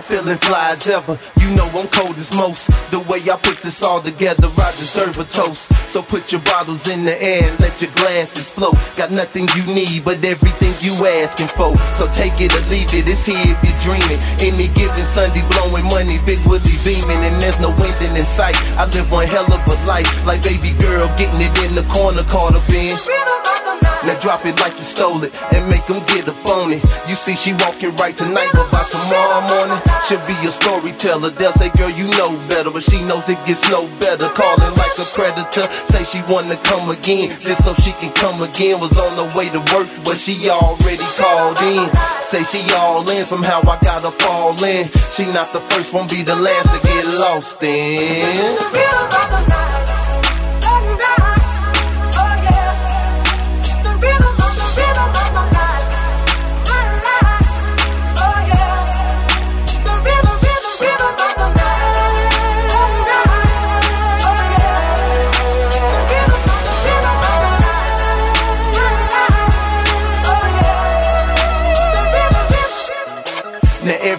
feeling fly as ever. You know I'm cold as most. The way I put this all together, I deserve a toast. So put your bottles in the air and let your glasses float. Got nothing you need, but everything you asking for. So take it or leave it, it's here if you're dreaming. Any given Sunday, blowing money, big Willie beaming, and there's no ending in sight. I live one hell of a life, like baby girl getting it in the corner, caught up in. Now drop it like you stole it and make them get on it. You see, she walking right tonight, but by tomorrow morning, she'll be a storyteller. They'll say, Girl, you know better, but she knows it gets no better. Calling like a predator, say she wanna come again, just so she can come again. Was on the way to work, but she already called in. Say she all in, somehow I gotta fall in. She not the first, won't be the last to get lost in.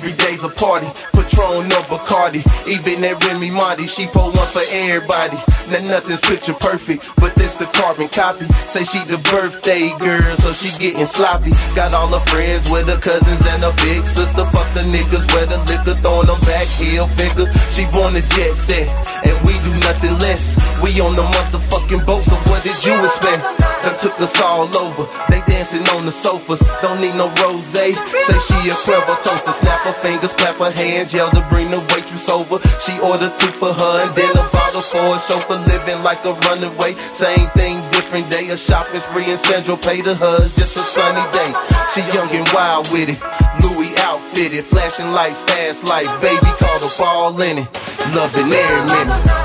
Every day's a party, Patron or Bacardi. Even that Remy Marty, she pull one for everybody. Now nothing's picture perfect, but this the carbon copy. Say she the birthday girl, so she getting sloppy. Got all her friends with her cousins and her big sister. Fuck the niggas where the liquor throwing them back heel figure. She born a jet set, and we do nothing less. We on the motherfucking all over. They dancing on the sofas. Don't need no rose. Say she a clever toaster. Snap her fingers, clap her hands, yell to bring the waitress over. She ordered two for her and then a bottle for a chauffeur. Living like a runaway. Same thing, different day. A shopping spree in Central Pay her. It's just a sunny day. She young and wild with it. Louis outfitted, flashing lights, fast life. Baby called her fall in it. Loving every minute.